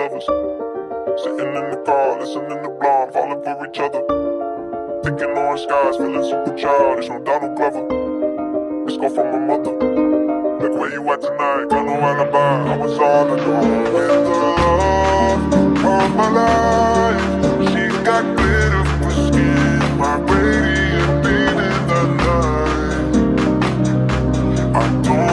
lovers. Sitting in the car, listening to Blonde, falling for each other. Thinking orange skies, feeling super childish, no Donald Glover. Let's go from my mother. Like where you at tonight? Got no alibi. I was all alone with the love of my life. She got glitter for skin, my radiant beam in the night. I don't